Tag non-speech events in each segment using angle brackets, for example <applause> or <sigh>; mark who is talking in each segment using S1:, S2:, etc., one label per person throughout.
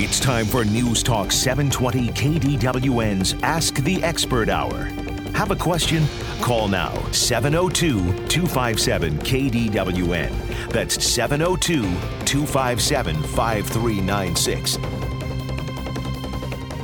S1: It's time for News Talk 720 KDWN's Ask the Expert Hour. Have a question? Call now 702 257 KDWN. That's 702 257 5396.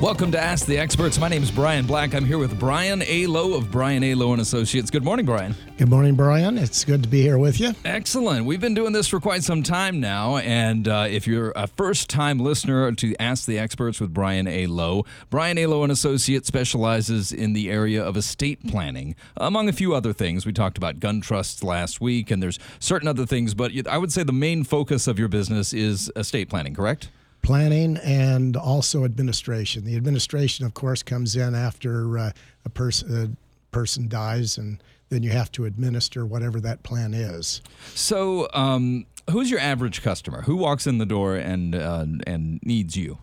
S2: Welcome to Ask the Experts. My name is Brian Black. I'm here with Brian A. Lowe of Brian A. Lowe and Associates. Good morning, Brian.
S3: Good morning, Brian. It's good to be here with you.
S2: Excellent. We've been doing this for quite some time now, and uh, if you're a first-time listener to Ask the Experts with Brian A. Lowe, Brian A. Lowe and Associates specializes in the area of estate planning, among a few other things. We talked about gun trusts last week, and there's certain other things, but I would say the main focus of your business is estate planning. Correct?
S3: Planning and also administration. The administration, of course, comes in after uh, a person a person dies, and then you have to administer whatever that plan is.
S2: So, um, who's your average customer? Who walks in the door and uh, and needs you?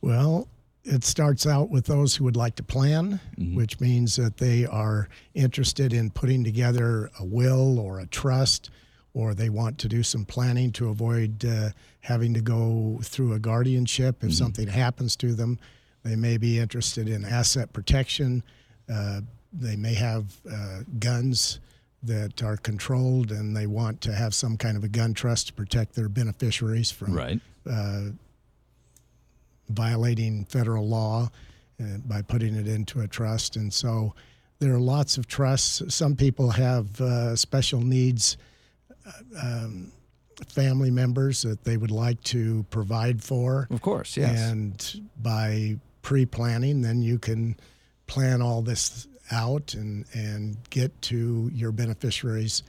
S3: Well, it starts out with those who would like to plan, mm-hmm. which means that they are interested in putting together a will or a trust or they want to do some planning to avoid uh, having to go through a guardianship if mm-hmm. something happens to them. They may be interested in asset protection. Uh, they may have uh, guns that are controlled and they want to have some kind of a gun trust to protect their beneficiaries from
S2: right. Uh,
S3: violating federal law uh, by putting it into a trust. And so there are lots of trusts. Some people have uh, special needs um, family members that they would like to provide for.
S2: Of course, yes.
S3: And by pre planning, then you can plan all this out and, and get to your beneficiaries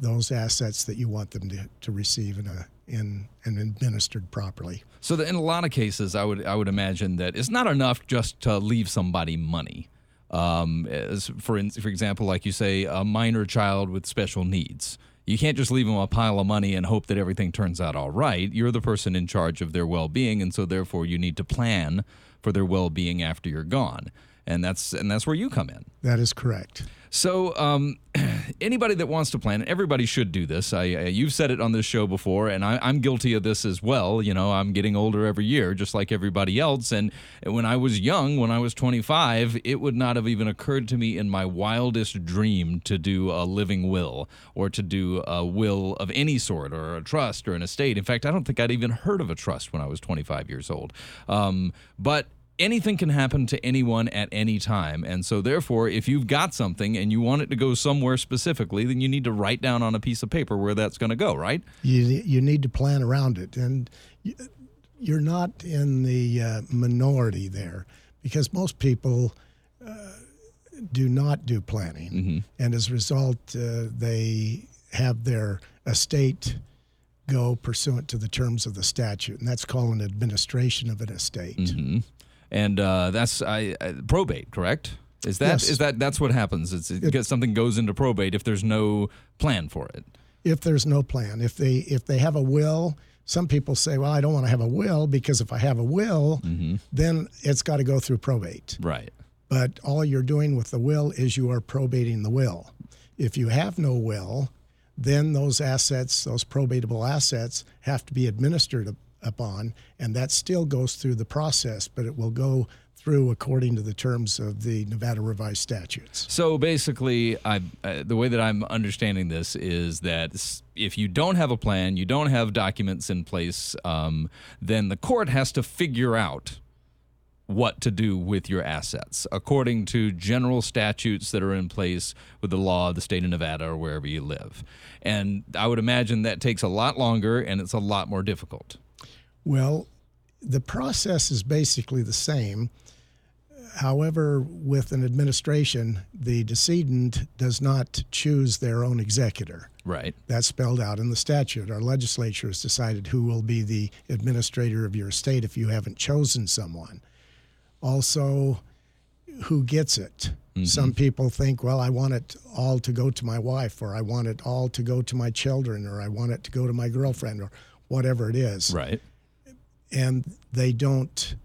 S3: those assets that you want them to, to receive in a in and administered properly.
S2: So in a lot of cases, I would I would imagine that it's not enough just to leave somebody money. Um, as for in, for example, like you say, a minor child with special needs you can't just leave them a pile of money and hope that everything turns out all right. You're the person in charge of their well being, and so therefore you need to plan for their well being after you're gone. And that's and that's where you come in.
S3: That is correct.
S2: So, um, <clears throat> anybody that wants to plan, everybody should do this. I, I, you've said it on this show before, and I, am guilty of this as well. You know, I'm getting older every year, just like everybody else. And when I was young, when I was 25, it would not have even occurred to me in my wildest dream to do a living will or to do a will of any sort or a trust or an estate. In fact, I don't think I'd even heard of a trust when I was 25 years old. Um, but anything can happen to anyone at any time. And so, therefore, if you've got something and you want it to go somewhere specifically, then you need to write down on a piece of paper where that's going to go, right?
S3: You, you need to plan around it. And you're not in the uh, minority there because most people uh, do not do planning. Mm-hmm. And as a result, uh, they have their estate go pursuant to the terms of the statute, and that's called an administration of an estate.
S2: Mm-hmm and uh, that's I, I, probate, correct? Is that
S3: yes.
S2: is that that's what happens? It's it, it, something goes into probate if there's no plan for it.
S3: If there's no plan, if they if they have a will, some people say, "Well, I don't want to have a will because if I have a will, mm-hmm. then it's got to go through probate."
S2: Right.
S3: But all you're doing with the will is you are probating the will. If you have no will, then those assets, those probatable assets, have to be administered upon, and that still goes through the process, but it will go through according to the terms of the Nevada revised statutes.
S2: So basically, I, uh, the way that I'm understanding this is that if you don't have a plan, you don't have documents in place, um, then the court has to figure out what to do with your assets according to general statutes that are in place with the law of the state of Nevada or wherever you live. And I would imagine that takes a lot longer and it's a lot more difficult.
S3: Well, the process is basically the same. However, with an administration, the decedent does not choose their own executor.
S2: Right.
S3: That's spelled out in the statute. Our legislature has decided who will be the administrator of your estate if you haven't chosen someone. Also, who gets it. Mm-hmm. Some people think, well, I want it all to go to my wife, or I want it all to go to my children, or I want it to go to my girlfriend, or whatever it is.
S2: Right
S3: and they don't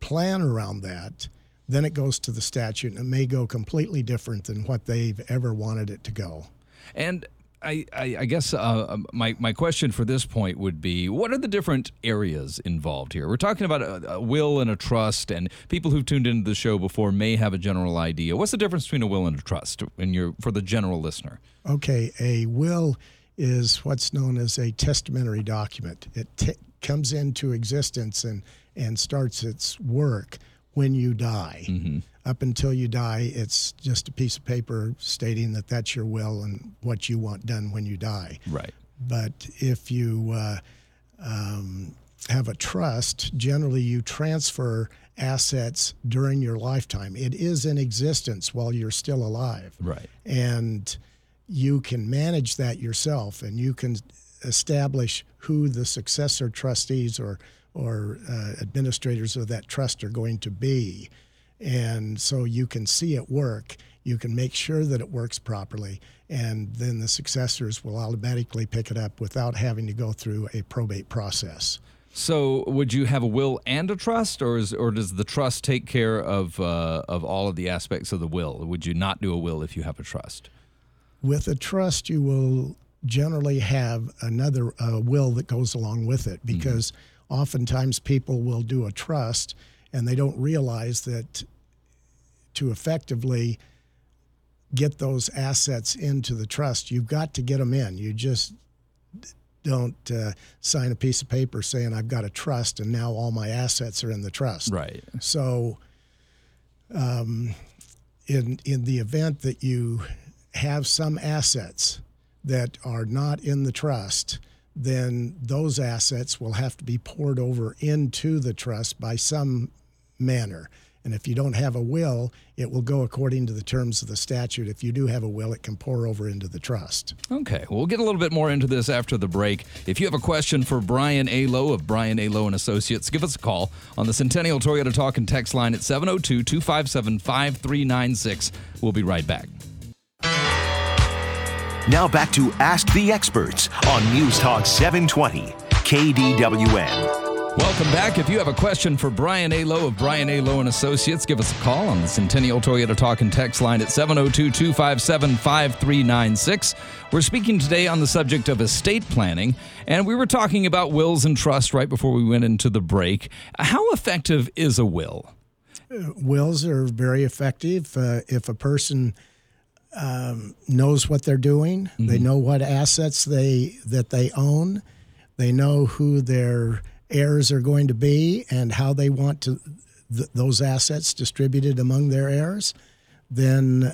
S3: plan around that, then it goes to the statute and it may go completely different than what they've ever wanted it to go.
S2: And I, I, I guess uh, um, my, my question for this point would be what are the different areas involved here? We're talking about a, a, will and a trust, and people who've tuned into the show before may have a general idea. What's the difference between a will and a trust in your, for the general listener?
S3: Okay, a will is what's known as a testamentary document. It t- comes into existence and, and starts its work when you die. Mm-hmm. Up until you die, it's just a piece of paper stating that that's your will and what you want done when you die.
S2: Right.
S3: But if you uh, um, have a trust, generally you transfer assets during your lifetime. It is in existence while you're still alive.
S2: Right.
S3: And you can manage that yourself and you can establish who the successor trustees or or uh, administrators of that trust are going to be. And so you can see it work. You can make sure that it works properly, and then the successors will automatically pick it up without having to go through a probate process.
S2: So, would you have a will and a trust, or is, or does the trust take care of uh, of all of the aspects of the will? Would you not do a will if you have a trust?
S3: With a trust, you will generally have another uh, will that goes along with it mm-hmm. because mm-hmm. oftentimes people will do a trust and they don't realize that to effectively get those assets into the trust, you've got to get them in. You just don't uh, sign a piece of paper saying I've got a trust and now all my assets are in the trust.
S2: Right.
S3: So, um, in in the event that you have some assets that are not in the trust, then those assets will have to be poured over into the trust by some manner. And if you don't have a will, it will go according to the terms of the statute. If you do have a will, it can pour over into the trust.
S2: Okay, we'll get a little bit more into this after the break. If you have a question for Brian A. Lowe of Brian A. Lowe and Associates, give us a call on the Centennial Toyota Talk and Text line at 702 257 5396. We'll be right back.
S1: Now back to Ask the Experts on News Talk 720, KDWN.
S2: Welcome back. If you have a question for Brian A. Lowe of Brian A. Lowe and Associates, give us a call on the Centennial Toyota Talk and Text line at 702-257-5396. We're speaking today on the subject of estate planning, and we were talking about wills and trust right before we went into the break. How effective is a will?
S3: Uh, wills are very effective. Uh, if a person um, knows what they're doing. Mm-hmm. They know what assets they that they own. They know who their heirs are going to be and how they want to th- those assets distributed among their heirs. Then,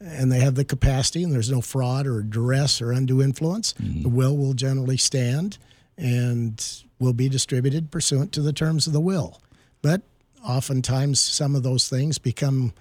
S3: and they have the capacity, and there's no fraud or duress or undue influence. Mm-hmm. The will will generally stand and will be distributed pursuant to the terms of the will. But oftentimes, some of those things become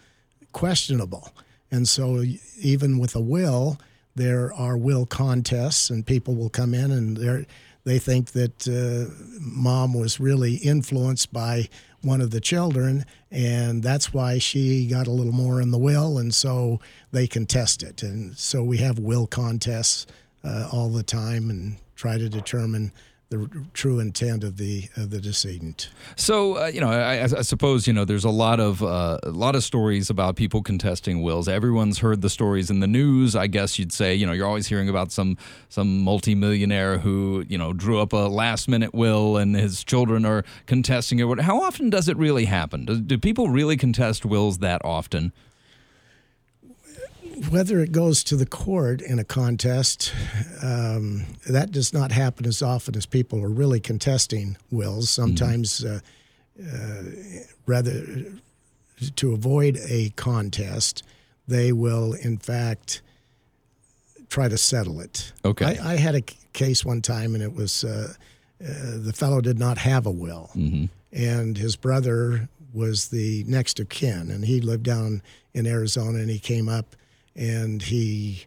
S3: questionable and so, even with a will, there are will contests, and people will come in and they think that uh, mom was really influenced by one of the children, and that's why she got a little more in the will, and so they contest it. And so we have will contests uh, all the time and try to determine the true intent of the of the decedent.
S2: So uh, you know, I, I, suppose you know there's a lot of uh, a lot of stories about people contesting wills. Everyone's heard the stories in the news. I guess you'd say you know you're always hearing about some some multimillionaire who you know drew up a last minute will and his children are contesting it. How often does it really happen? Do, do people really contest wills that often?
S3: Whether it goes to the court in a contest, um, that does not happen as often as people are really contesting wills. Sometimes, mm-hmm. uh, uh, rather to avoid a contest, they will in fact try to settle it.
S2: Okay.
S3: I, I had a case one time, and it was uh, uh the fellow did not have a will, mm-hmm. and his brother was the next of kin, and he lived down in Arizona, and he came up and he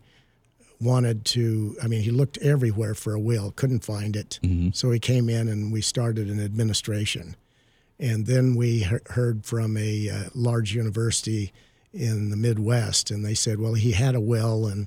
S3: wanted to i mean he looked everywhere for a will couldn't find it. Mm-hmm. so he came in and we started an administration. And then we heard from a uh, large university in the midwest and they said well he had a will and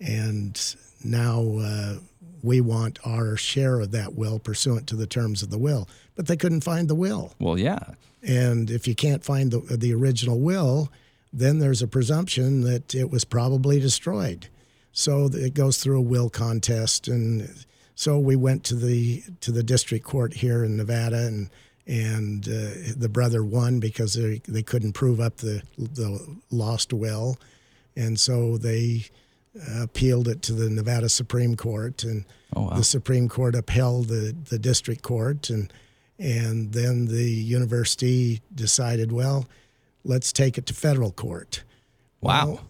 S3: and now uh, we want our share of that will pursuant to the terms of the will. But they couldn't find the will.
S2: Well yeah.
S3: And if you can't find the the original will then there's a presumption that it was probably destroyed. So it goes through a will contest, and so we went to the to the district court here in Nevada, and and uh, the brother won because they they couldn't prove up the the lost will, and so they appealed it to the Nevada Supreme Court, and
S2: Oh, wow.
S3: the Supreme Court upheld the the district court, and and then the university decided, well, let's take it to federal court.
S2: Wow.
S3: Well,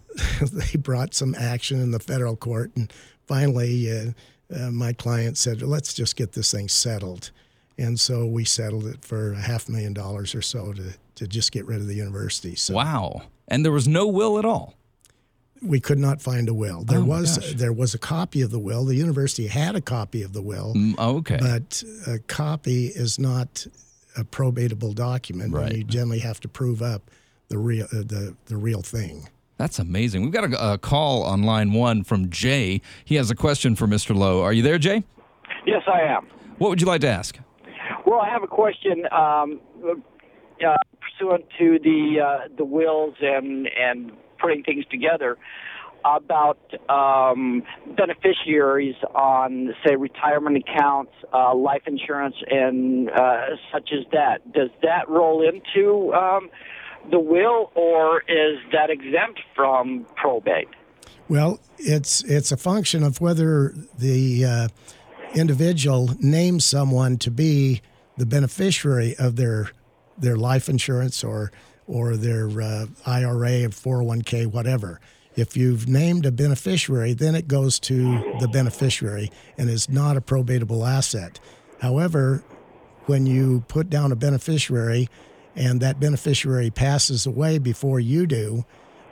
S3: <laughs> they brought some action in the federal court, and finally, uh, uh, my client said, "Let's just get this thing settled." And so we settled it for a half million dollars or so to to just get rid of the university. So
S2: Wow. And there was no will at all.
S3: we could not find a will. There
S2: Oh,
S3: was
S2: gosh.
S3: there was a copy of the will. The university had a copy of the will,
S2: Mm, okay.
S3: but a copy is not a probatable document.
S2: Right.
S3: And you generally have to prove up the real uh, the the real thing.
S2: That's amazing. We've got a, a call on line one from Jay. He has a question for Mr. Lowe. Are you there, Jay?
S4: Yes, I am.
S2: What would you like to ask?
S4: Well, I have a question um, uh, pursuant to the uh, the wills and and putting things together about um, beneficiaries on, say, retirement accounts, uh, life insurance, and uh, such as that. Does that roll into um, the will, or is that exempt from probate?
S3: Well, it's it's a function of whether the uh, individual names someone to be the beneficiary of their their life insurance or or their uh, IRA or 401k, whatever. If you've named a beneficiary, then it goes to the beneficiary and is not a probatable asset. However, when you put down a beneficiary and that beneficiary passes away before you do,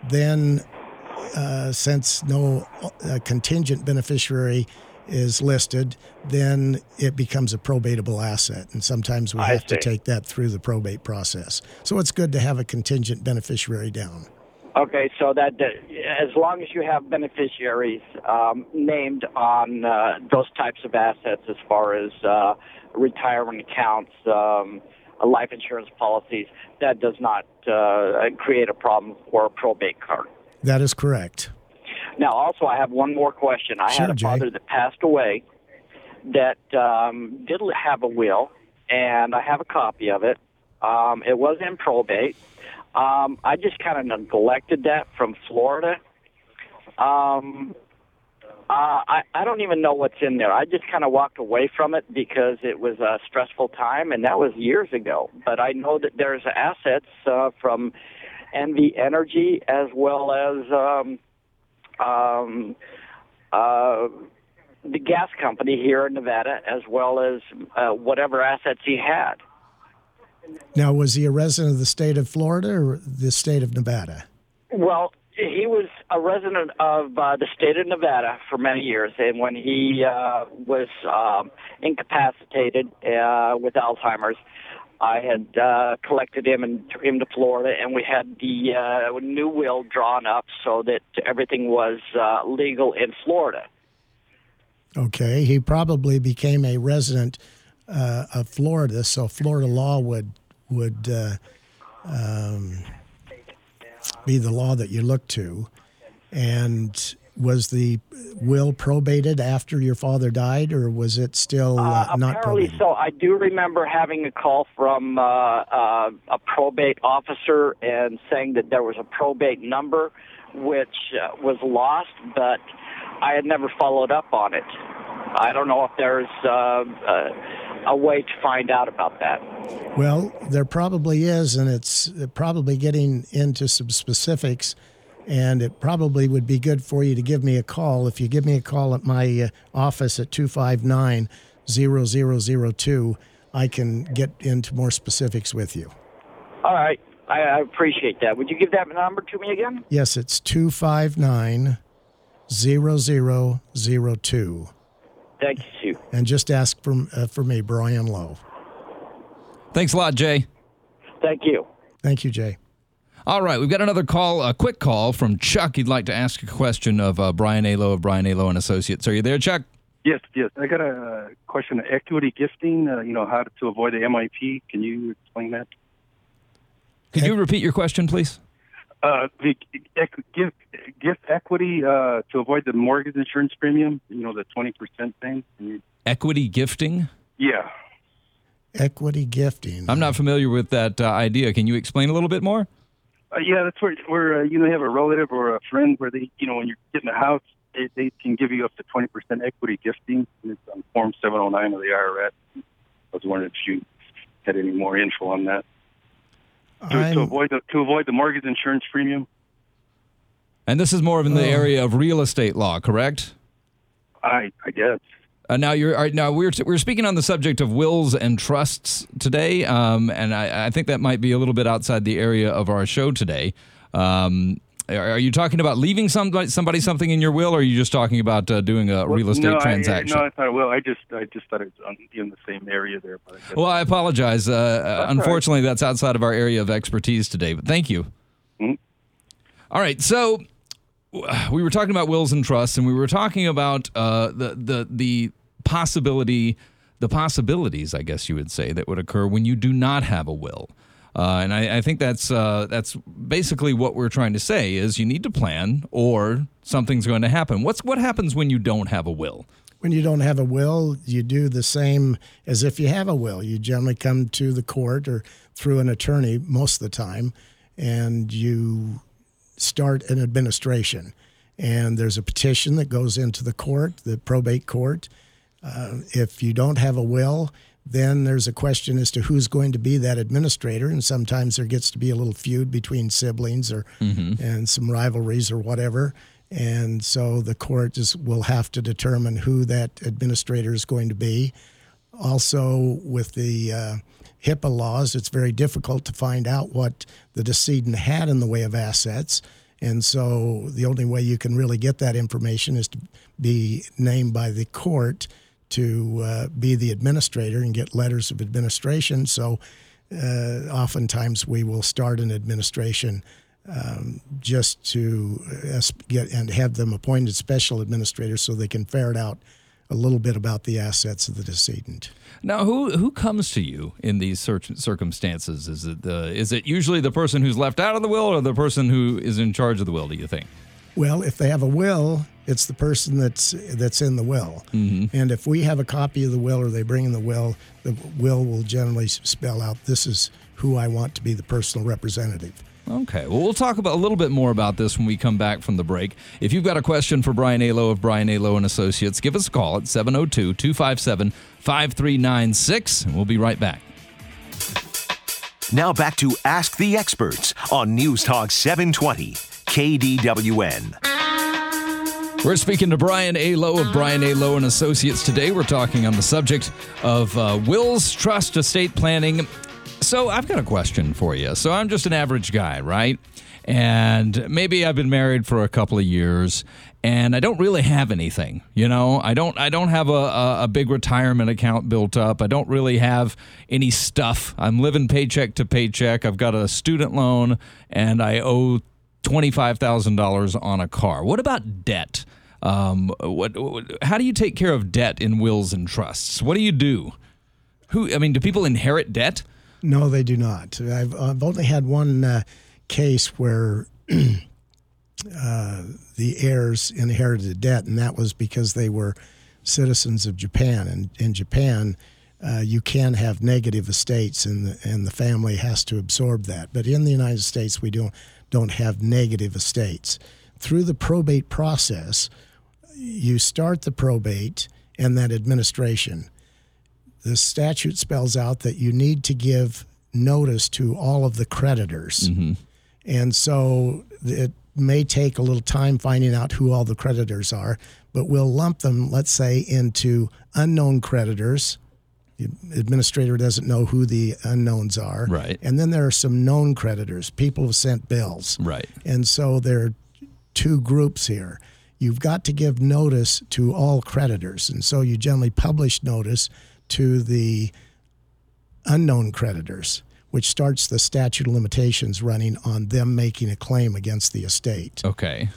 S3: then uh, since no uh, contingent beneficiary is listed, then it becomes a probatable asset. And sometimes we
S4: I
S3: have to take that through the probate process. So it's good to have a contingent beneficiary down.
S4: Okay, so that, that as long as you have beneficiaries um, named on uh, those types of assets, as far as uh, retirement accounts, um, uh, life insurance policies, that does not uh, create a problem for a probate court.
S3: That is correct.
S4: Now, also, I have one more question. I
S3: Sure,
S4: had a
S3: Jay.
S4: father that passed away that um, did have a will, and I have a copy of it. Um, it was in probate. Um, I just kind of neglected that from Florida. Um, uh, I, I don't even know what's in there. I just kind of walked away from it because it was a stressful time, and that was years ago. But I know that there's assets uh, from NV Energy as well as um, um, uh, the gas company here in Nevada, as well as uh, whatever assets he had.
S3: Now, was he a resident of the state of Florida or the state of Nevada?
S4: Well, he was a resident of uh, the state of Nevada for many years, and when he uh, was um, incapacitated uh, with Alzheimer's, I had uh, collected him and took him to Florida, and we had the uh, new will drawn up so that everything was uh, legal in Florida.
S3: Okay, he probably became a resident uh, of Florida, so Florida law would would uh, um, be the law that you look to. And was the will probated after your father died, or was it still uh,
S4: Uh,
S3: not
S4: apparently
S3: probated?
S4: so. I do remember having a call from uh, uh, a probate officer and saying that there was a probate number which uh, was lost, but I had never followed up on it. I don't know if there's uh, uh, a way to find out about that.
S3: Well, there probably is, and it's probably getting into some specifics. And it probably would be good for you to give me a call. If you give me a call at my uh, office at 259 0002, I can get into more specifics with you.
S4: All right. I, I appreciate that. Would you give that number to me again?
S3: Yes, it's 259 0002.
S4: Thank you.
S3: And just ask for, uh, for me, Brian Lowe.
S2: Thanks a lot, Jay.
S4: Thank you.
S3: Thank you, Jay.
S2: All right, we've got another call, a quick call from Chuck. He'd like to ask a question of uh, Brian A. Lowe of Brian A. Lowe and Associates. Are you there, Chuck?
S5: Yes, yes. I got a question on equity gifting, uh, you know, how to avoid the MIP. Can you explain that?
S2: Could you repeat your question, please?
S5: Uh, the ec- gift, gift equity uh, to avoid the mortgage insurance premium, you know, the 20% thing.
S2: Equity gifting?
S5: Yeah.
S3: Equity gifting.
S2: I'm not familiar with that uh, idea. Can you explain a little bit more?
S5: Uh, yeah, that's where, where uh, you know, you have a relative or a friend where they, you know, when you're getting a house, they, they can give you up to 20% equity gifting. It's on Form 709 of the IRS. I was wondering if you had any more info on that. To, to avoid the to avoid the mortgage insurance premium.
S2: And this is more of in the
S3: Oh.
S2: area of real estate law, correct?
S5: I I guess.
S2: Uh, now you're all right, now we're we're speaking on the subject of wills and trusts today, um, and I, I think that might be a little bit outside the area of our show today. Um, are you talking about leaving somebody, somebody something in your will, or are you just talking about uh, doing a real estate
S5: no,
S2: transaction?
S5: I, no, I thought well, I just I just thought it was in the same area there. I
S2: well, I apologize. Uh,
S5: right.
S2: unfortunately, that's outside of our area of expertise today. But thank you.
S5: Mhm.
S2: All right, so we were talking about wills and trusts, and we were talking about uh, the the the possibility, the possibilities, I guess you would say, that would occur when you do not have a will. Uh, and I, I think that's uh, that's basically what we're trying to say is you need to plan or something's going to happen. What's what happens when you don't have a will?
S3: When you don't have a will, you do the same as if you have a will. You generally come to the court or through an attorney most of the time, and you start an administration. And there's a petition that goes into the court, the probate court. Uh, if you don't have a will, then there's a question as to who's going to be that administrator, and sometimes there gets to be a little feud between siblings or and some rivalries or whatever. And so the court just will have to determine who that administrator is going to be. Also, with the uh, HIPAA laws, it's very difficult to find out what the decedent had in the way of assets. And so the only way you can really get that information is to be named by the court to uh, be the administrator and get letters of administration. So uh, oftentimes we will start an administration um, just to uh, get and have them appointed special administrators so they can ferret out a little bit about the assets of the decedent.
S2: Now, who who comes to you in these cir- circumstances? Is it the is it usually the person who's left out of the will, or the person who is in charge of the will? Do you think?
S3: Well, if they have a will, it's the person that's that's in the will. Mm-hmm. And if we have a copy of the will or they bring in the will, the will will generally spell out this is who I want to be the personal representative.
S2: Okay. Well, we'll talk about a little bit more about this when we come back from the break. If you've got a question for Brian A. Lowe of Brian A. Lowe and Associates, give us a call at 702-257-5396 and we'll be right back.
S1: Now back to Ask the Experts on News Talk 720 KDWN.
S2: We're speaking to Brian A. Lowe of Brian A. Lowe and Associates today. We're talking on the subject of uh, wills, trust, estate planning. So I've got a question for you. So I'm just an average guy, right? And maybe I've been married for a couple of years, and I don't really have anything. You know, I don't. I don't have a, a, a big retirement account built up. I don't really have any stuff. I'm living paycheck to paycheck. I've got a student loan, and I owe twenty-five thousand dollars on a car. What about debt? Um, what, what? How do you take care of debt in wills and trusts? What do you do? Who? I mean, do people inherit debt?
S3: No, they do not. I've, I've only had one uh, case where <clears throat> uh, the heirs inherited debt, and that was because they were citizens of Japan. And in Japan, uh, you can have negative estates, and the, and the family has to absorb that. But in the United States, we don't don't have negative estates. Through the probate process, you start the probate and that administration the statute spells out that you need to give notice to all of the creditors. Mm-hmm. And so it may take a little time finding out who all the creditors are, but we'll lump them, let's say, into unknown creditors. The administrator doesn't know who the unknowns are.
S2: Right.
S3: And then there are some known creditors, people have sent bills.
S2: Right.
S3: And so there are two groups here. You've got to give notice to all creditors. And so you generally publish notice to the unknown creditors, which starts the statute of limitations running on them making a claim against the estate.
S2: Okay.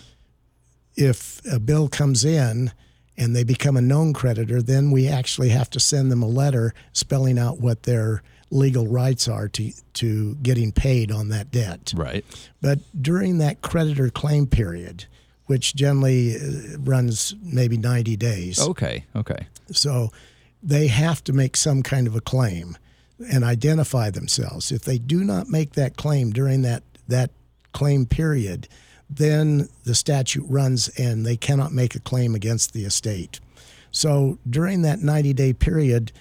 S3: If a bill comes in and they become a known creditor, then we actually have to send them a letter spelling out what their legal rights are to to getting paid on that debt.
S2: Right.
S3: But during that creditor claim period, which generally uh, runs maybe 90 days,
S2: Okay. Okay.
S3: so they have to make some kind of a claim and identify themselves. If they do not make that claim during that that claim period, then the statute runs and they cannot make a claim against the estate. So during that 90-day period,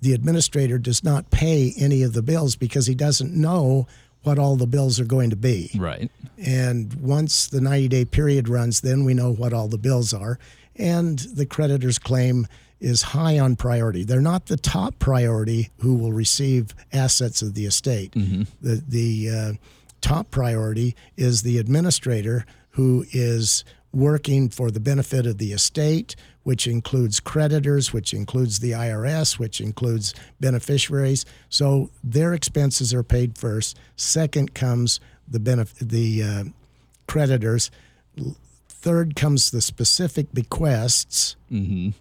S3: the administrator does not pay any of the bills because he doesn't know what all the bills are going to be.
S2: Right.
S3: And once the 90 day period runs, then we know what all the bills are. And the creditor's claim is high on priority. They're not the top priority who will receive assets of the estate. The, the uh, top priority is the administrator who is working for the benefit of the estate, which includes creditors, which includes the IRS, which includes beneficiaries. So their expenses are paid first. Second comes the benef- the uh, creditors. Third comes the specific bequests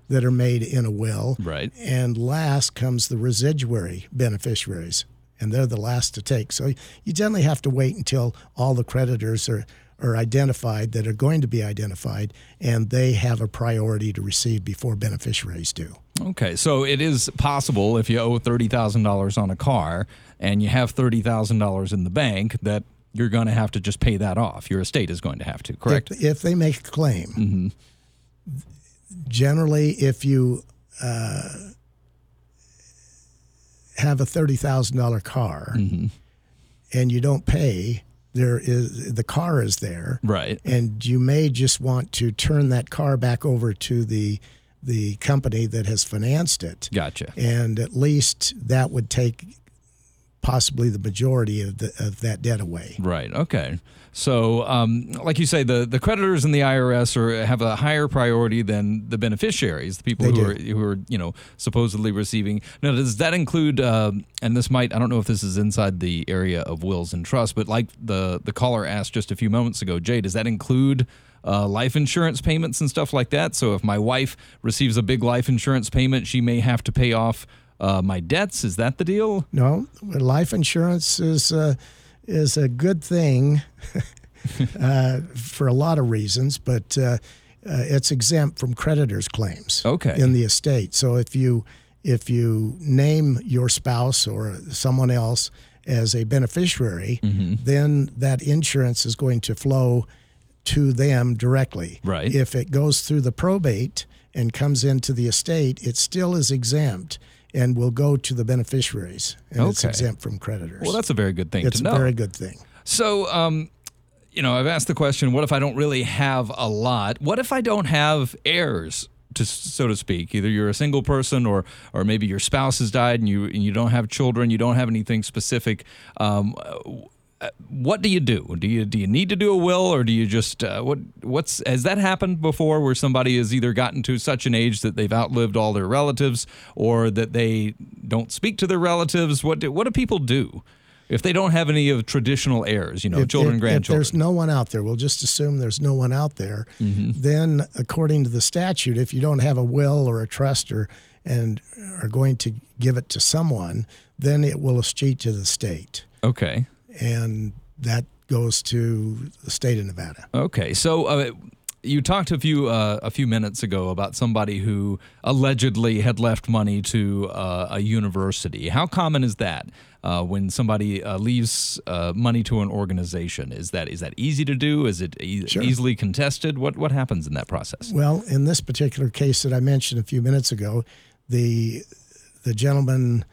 S3: that are made in a will.
S2: Right.
S3: And last comes the residuary beneficiaries, and they're the last to take. So you generally have to wait until all the creditors are, are identified that are going to be identified, and they have a priority to receive before beneficiaries do.
S2: Okay, so it is possible if you owe thirty thousand dollars on a car and you have thirty thousand dollars in the bank that you're going to have to just pay that off. Your estate is going to have to, correct?
S3: If, if they make a claim, generally, if you uh, have a thirty thousand dollar car mm-hmm. and you don't pay, there is the car is there,
S2: Right.
S3: and you may just want to turn that car back over to the the company that has financed it,
S2: Gotcha.
S3: and at least that would take possibly the majority of the of that debt away.
S2: Right. Okay. So, um, like you say, the, the creditors in the IRS are have a higher priority than the beneficiaries, the people
S3: They
S2: who
S3: do.
S2: are who are you know supposedly receiving. Now, does that include? Uh, and this might I don't know if this is inside the area of wills and trusts, but like the the caller asked just a few moments ago, Jay, does that include? Uh, life insurance payments and stuff like that. So if my wife receives a big life insurance payment, she may have to pay off uh, my debts. Is that the deal?
S3: No, life insurance is uh, is a good thing <laughs> uh, for a lot of reasons, but uh, uh, it's exempt from creditors' claims.
S2: Okay.
S3: In the estate, so if you if you name your spouse or someone else as a beneficiary,
S2: Mm-hmm.
S3: then that insurance is going to flow to them directly.
S2: Right.
S3: If it goes through the probate and comes into the estate, it still is exempt and will go to the beneficiaries, and it's exempt from creditors.
S2: Well, that's a very good thing
S3: it's
S2: to
S3: a
S2: know.
S3: very good thing.
S2: So, um, you know, I've asked the question: What if I don't really have a lot? What if I don't have heirs, to so to speak? Either you're a single person, or or maybe your spouse has died, and you and you don't have children, you don't have anything specific. Um, uh, what do you do? Do you do you need to do a will, or do you just uh, what what's has that happened before, where somebody has either gotten to such an age that they've outlived all their relatives, or that they don't speak to their relatives? What do, what do people do? If they don't have any of traditional heirs, you know,
S3: If-
S2: children,
S3: if,
S2: grandchildren.
S3: If there's no one out there, we'll just assume there's no one out there.
S2: Mm-hmm.
S3: Then, according to the statute, if you don't have a will or a trust or and are going to give it to someone, then it will escheat to the state,
S2: okay.
S3: And that goes to the state of Nevada.
S2: Okay. So uh, you talked a few uh, a few minutes ago about somebody who allegedly had left money to uh, a university. How common is that uh, when somebody uh, leaves uh, money to an organization? Is that is that easy to do? Is it e-
S3: Sure.
S2: easily contested? What what happens in that process?
S3: Well, in this particular case that I mentioned a few minutes ago, the the gentleman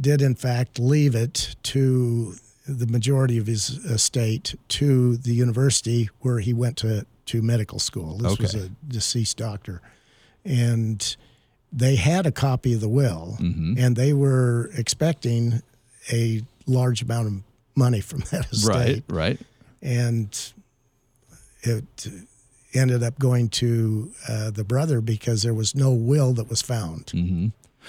S3: did in fact leave it to the majority of his estate to the university where he went to to medical school. This was a deceased doctor, and they had a copy of the will, and they were expecting a large amount of money from <laughs> that estate
S2: Right. Right.
S3: and it ended up going to uh, the brother because there was no will that was found.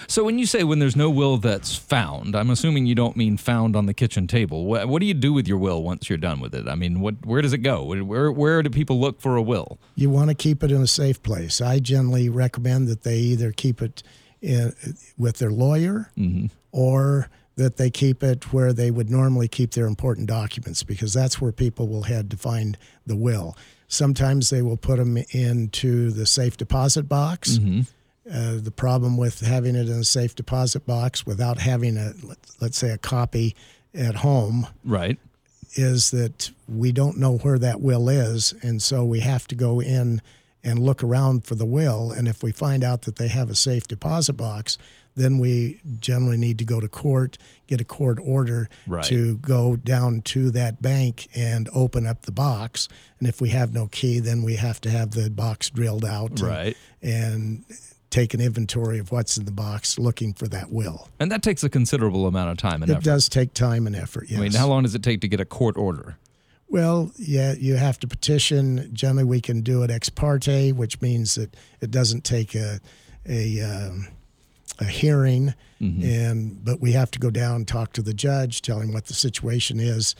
S2: So when you say when there's no will that's found, I'm assuming you don't mean found on the kitchen table. What, what do you do with your will once you're done with it? I mean, what where does it go? Where where do people look for a will?
S3: You want to keep it in a safe place. I generally recommend that they either keep it in, with their lawyer mm-hmm. or that they keep it where they would normally keep their important documents because that's where people will head to find the will. Sometimes they will put them into the safe deposit box. Mm-hmm. Uh, the problem with having it in a safe deposit box without having a, let's say, a copy at home
S2: Right.
S3: is that we don't know where that will is, and so we have to go in and look around for the will. And if we find out that they have a safe deposit box, then we generally need to go to court, get a court order
S2: Right.
S3: to go down to that bank and open up the box. And if we have no key, then we have to have the box drilled out, and-
S2: Right.
S3: and take an inventory of what's in the box, looking for that will.
S2: And that takes a considerable amount of time and
S3: It
S2: effort.
S3: It does take time and effort. Yes.
S2: I mean, how long does it take to get a court order?
S3: Well, yeah, you have to petition. Generally, we can do it ex parte, which means that it doesn't take a a, um, a hearing, and but we have to go down, and talk to the judge, tell him what the situation is.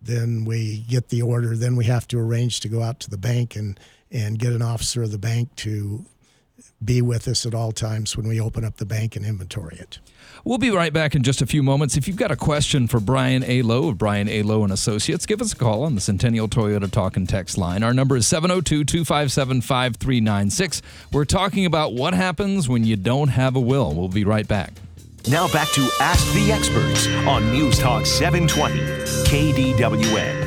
S3: Then we get the order. Then we have to arrange to go out to the bank and and get an officer of the bank to be with us at all times when we open up the bank and inventory it.
S2: We'll be right back in just a few moments. If you've got a question for Brian A. Lowe of Brian A. Lowe and Associates, give us a call on the Centennial Toyota Talk and Text line. Our number is 702-257-5396. We're talking about what happens when you don't have a will. We'll be right back.
S1: Now back to Ask the Experts on News Talk 720 KDWN.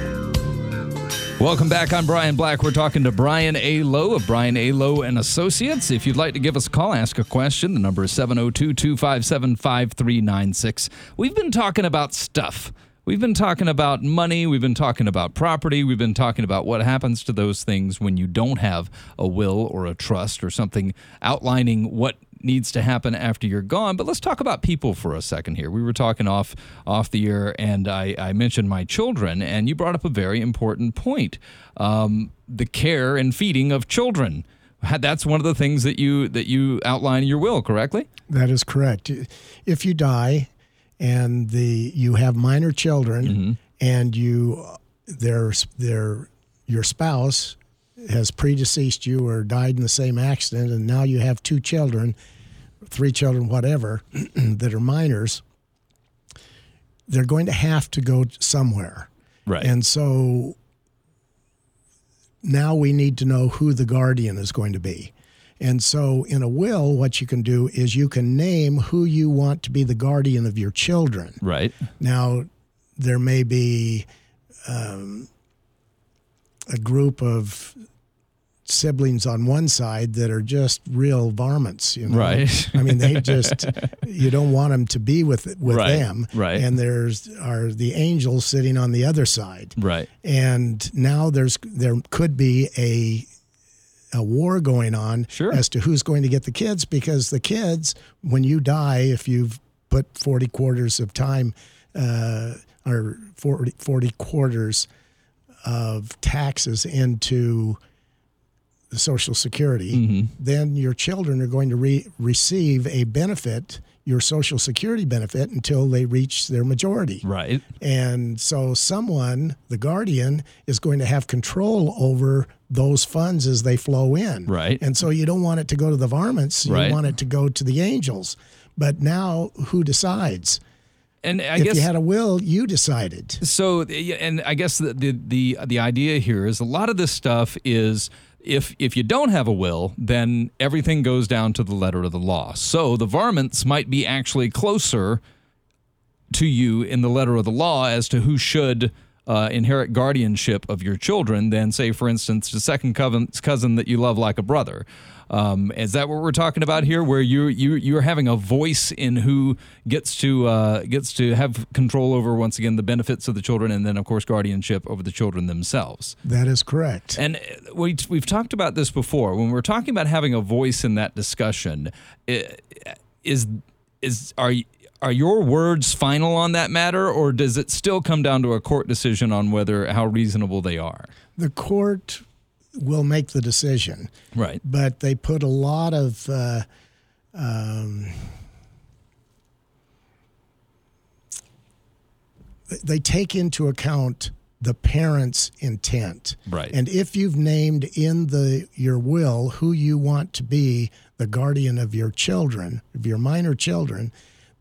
S2: Welcome back. I'm Brian Black. We're talking to Brian A. Lowe of Brian A. Lowe and Associates. If you'd like to give us a call, ask a question, the number is 702 257 5396. We've been talking about stuff. We've been talking about money. We've been talking about property. We've been talking about what happens to those things when you don't have a will or a trust or something outlining what needs to happen after you're gone. But let's talk about people for a second here. We were talking off off the air, and I, I mentioned my children, and you brought up a very important point: um, the care and feeding of children. That's one of the things that you that you outline in your will, correctly?
S3: That is correct. If you die and the you have minor children and you their their your spouse has predeceased you or died in the same accident and now you have two children, three children whatever <clears throat> that are minors, they're going to have to go somewhere.
S2: Right.
S3: And so now we need to know who the guardian is going to be. And so in a will, what you can do is you can name who you want to be the guardian of your children.
S2: right.
S3: Now, there may be um, a group of siblings on one side that are just real varmints, you know.
S2: Right.
S3: I mean, they just <laughs> you don't want them to be with with
S2: Right,
S3: them.
S2: right.
S3: And there's are the angels sitting on the other side
S2: Right.
S3: and now there's there could be a a war going on
S2: Sure.
S3: as to who's going to get the kids because the kids when you die if you've put 40 quarters of time uh, or 40, 40 quarters of taxes into the social security mm-hmm. then your children are going to re- receive a benefit your social security benefit until they reach their majority
S2: Right.
S3: and so someone, the guardian, is going to have control over those funds as they flow in.
S2: Right.
S3: And so you don't want it to go to the varmints, you
S2: Right.
S3: want it to go to the angels. But now who decides?
S2: And I
S3: if
S2: guess
S3: you had a will, you decided.
S2: So, and I guess the, the the the idea here is a lot of this stuff is if if you don't have a will, then everything goes down to the letter of the law. So the varmints might be actually closer to you in the letter of the law as to who should uh, inherit guardianship of your children than, say, for instance, the second cousin, cousin that you love like a brother. Um, is that what we're talking about here? Where you you you're having a voice in who gets to uh, gets to have control over once again the benefits of the children, and then of course guardianship over the children themselves.
S3: That is correct.
S2: And uh, we, we've talked about this before. When we're talking about having a voice in that discussion, is is are y- are your words final on that matter, or does it still come down to a court decision on whether how reasonable they are?
S3: The court will make the decision,
S2: Right.
S3: but they put a lot of. Uh, um, they take into account the parent's intent.
S2: Right.
S3: And if you've named in the your will who you want to be the guardian of your children, of your minor children,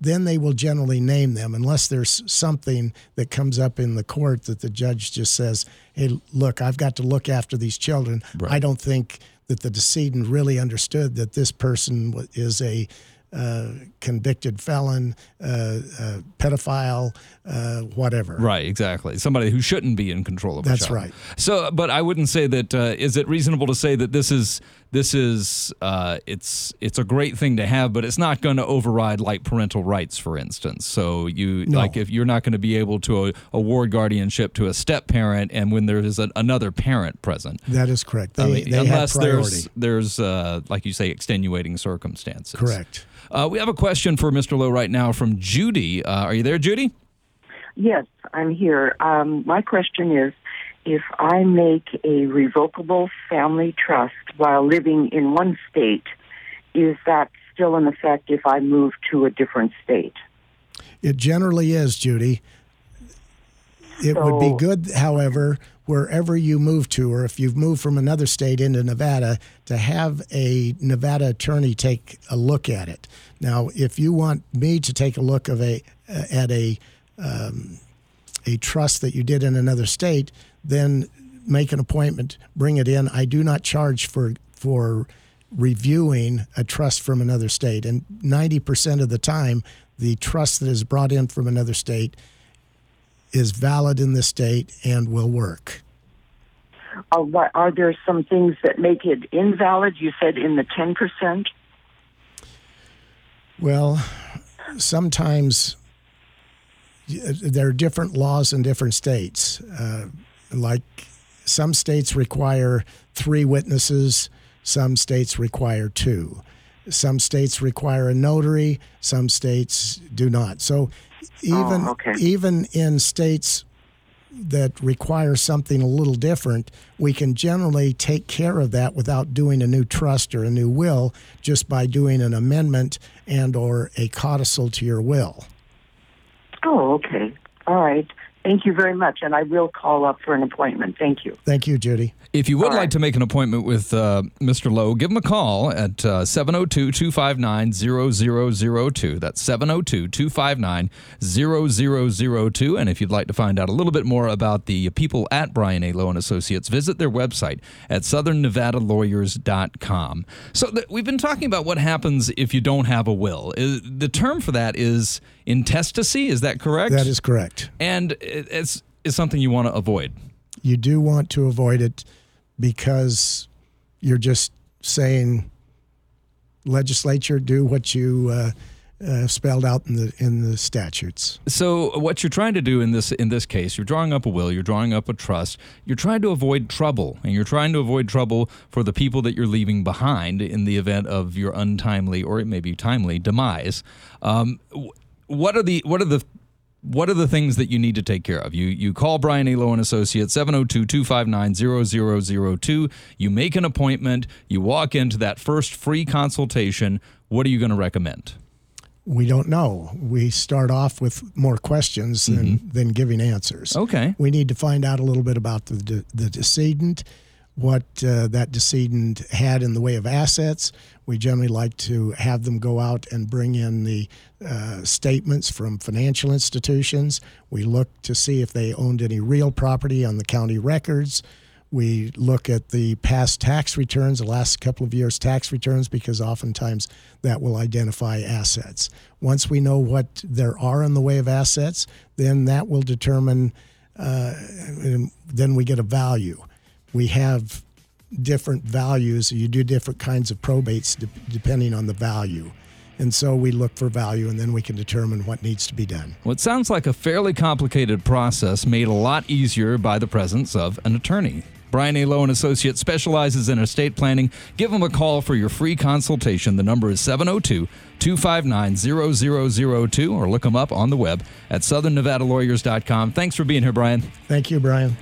S3: then they will generally name them unless there's something that comes up in the court that the judge just says, "Hey, look, I've got to look after these children.
S2: Right.
S3: I don't think that the decedent really understood that this person is a uh, convicted felon, uh, uh, pedophile, uh, whatever."
S2: Right, exactly. Somebody who shouldn't be in control of
S3: That's right.
S2: So, but I wouldn't say that. Uh, is it reasonable to say that this is this is uh, it's it's a great thing to have, but it's not going to override like parental rights, for instance. So you
S3: No.
S2: like if you're not going to be able to uh, award guardianship to a step parent, and when there is a, another parent present.
S3: That is correct. They,
S2: I mean,
S3: they have
S2: unless there's there's uh, like you say extenuating circumstances.
S3: Correct.
S2: Uh, we have a question for Mr. Lowe right now from Judy. Uh, are you there, Judy?
S6: Yes, I'm here. Um, my question is if I make a revocable family trust while living in one state, is that still in effect if I move to a different state?
S3: It generally is, Judy. It would be good, however, wherever you move to, or if you've moved from another state into Nevada, to have a Nevada attorney take a look at it. Now, if you want me to take a look of a at a um, a trust that you did in another state, then make an appointment, bring it in. I do not charge for for reviewing a trust from another state, and ninety percent of the time, the trust that is brought in from another state is valid in the state and will work.
S6: Are, what, are there some things that make it invalid? You said in the 10%?
S3: Well, sometimes there are different laws in different states. Uh, like some states require three witnesses, some states require two. Some states require a notary, some states do not. So even
S6: Oh, okay.
S3: even in states that require something a little different, we can generally take care of that without doing a new trust or a new will, just by doing an amendment and or a codicil to your will.
S6: Oh, okay. All right. Thank you very much. And I will call up for an appointment. Thank you.
S3: Thank you, Judy.
S2: If you would
S6: All
S2: like
S6: right.
S2: to make an appointment with uh, Mr. Lowe, give him a call at uh, 702 259 0002. That's 702 259 0002. And if you'd like to find out a little bit more about the people at Brian A. Lowe and Associates, visit their website at southernnevadalawyers.com. So th- we've been talking about what happens if you don't have a will. Uh, the term for that is intestacy. Is that correct?
S3: That is correct.
S2: And it's, it's something you want to avoid.
S3: You do want to avoid it because you're just saying, legislature, do what you uh, uh, spelled out in the in the statutes.
S2: So what you're trying to do in this in this case, you're drawing up a will, you're drawing up a trust, you're trying to avoid trouble, and you're trying to avoid trouble for the people that you're leaving behind in the event of your untimely or it may be timely demise. Um, what are the what are the what are the things that you need to take care of? You you call Brian A. Lowe and Associates 702-259-0002. You make an appointment, you walk into that first free consultation. What are you going to recommend?
S3: We don't know. We start off with more questions than, mm-hmm. than giving answers.
S2: Okay.
S3: We need to find out a little bit about the, the decedent, what uh, that decedent had in the way of assets. We generally like to have them go out and bring in the uh, statements from financial institutions. We look to see if they owned any real property on the county records. We look at the past tax returns, the last couple of years' tax returns, because oftentimes that will identify assets. Once we know what there are in the way of assets, then that will determine, uh, then we get a value. We have different values. You do different kinds of probates de- depending on the value. And so we look for value and then we can determine what needs to be done.
S2: Well, it sounds like a fairly complicated process made a lot easier by the presence of an attorney. Brian A. Lowe and Associates specializes in estate planning. Give them a call for your free consultation. The number is 702 259 0002 or look them up on the web at southernnevadalawyers.com. Thanks for being here, Brian.
S3: Thank you, Brian.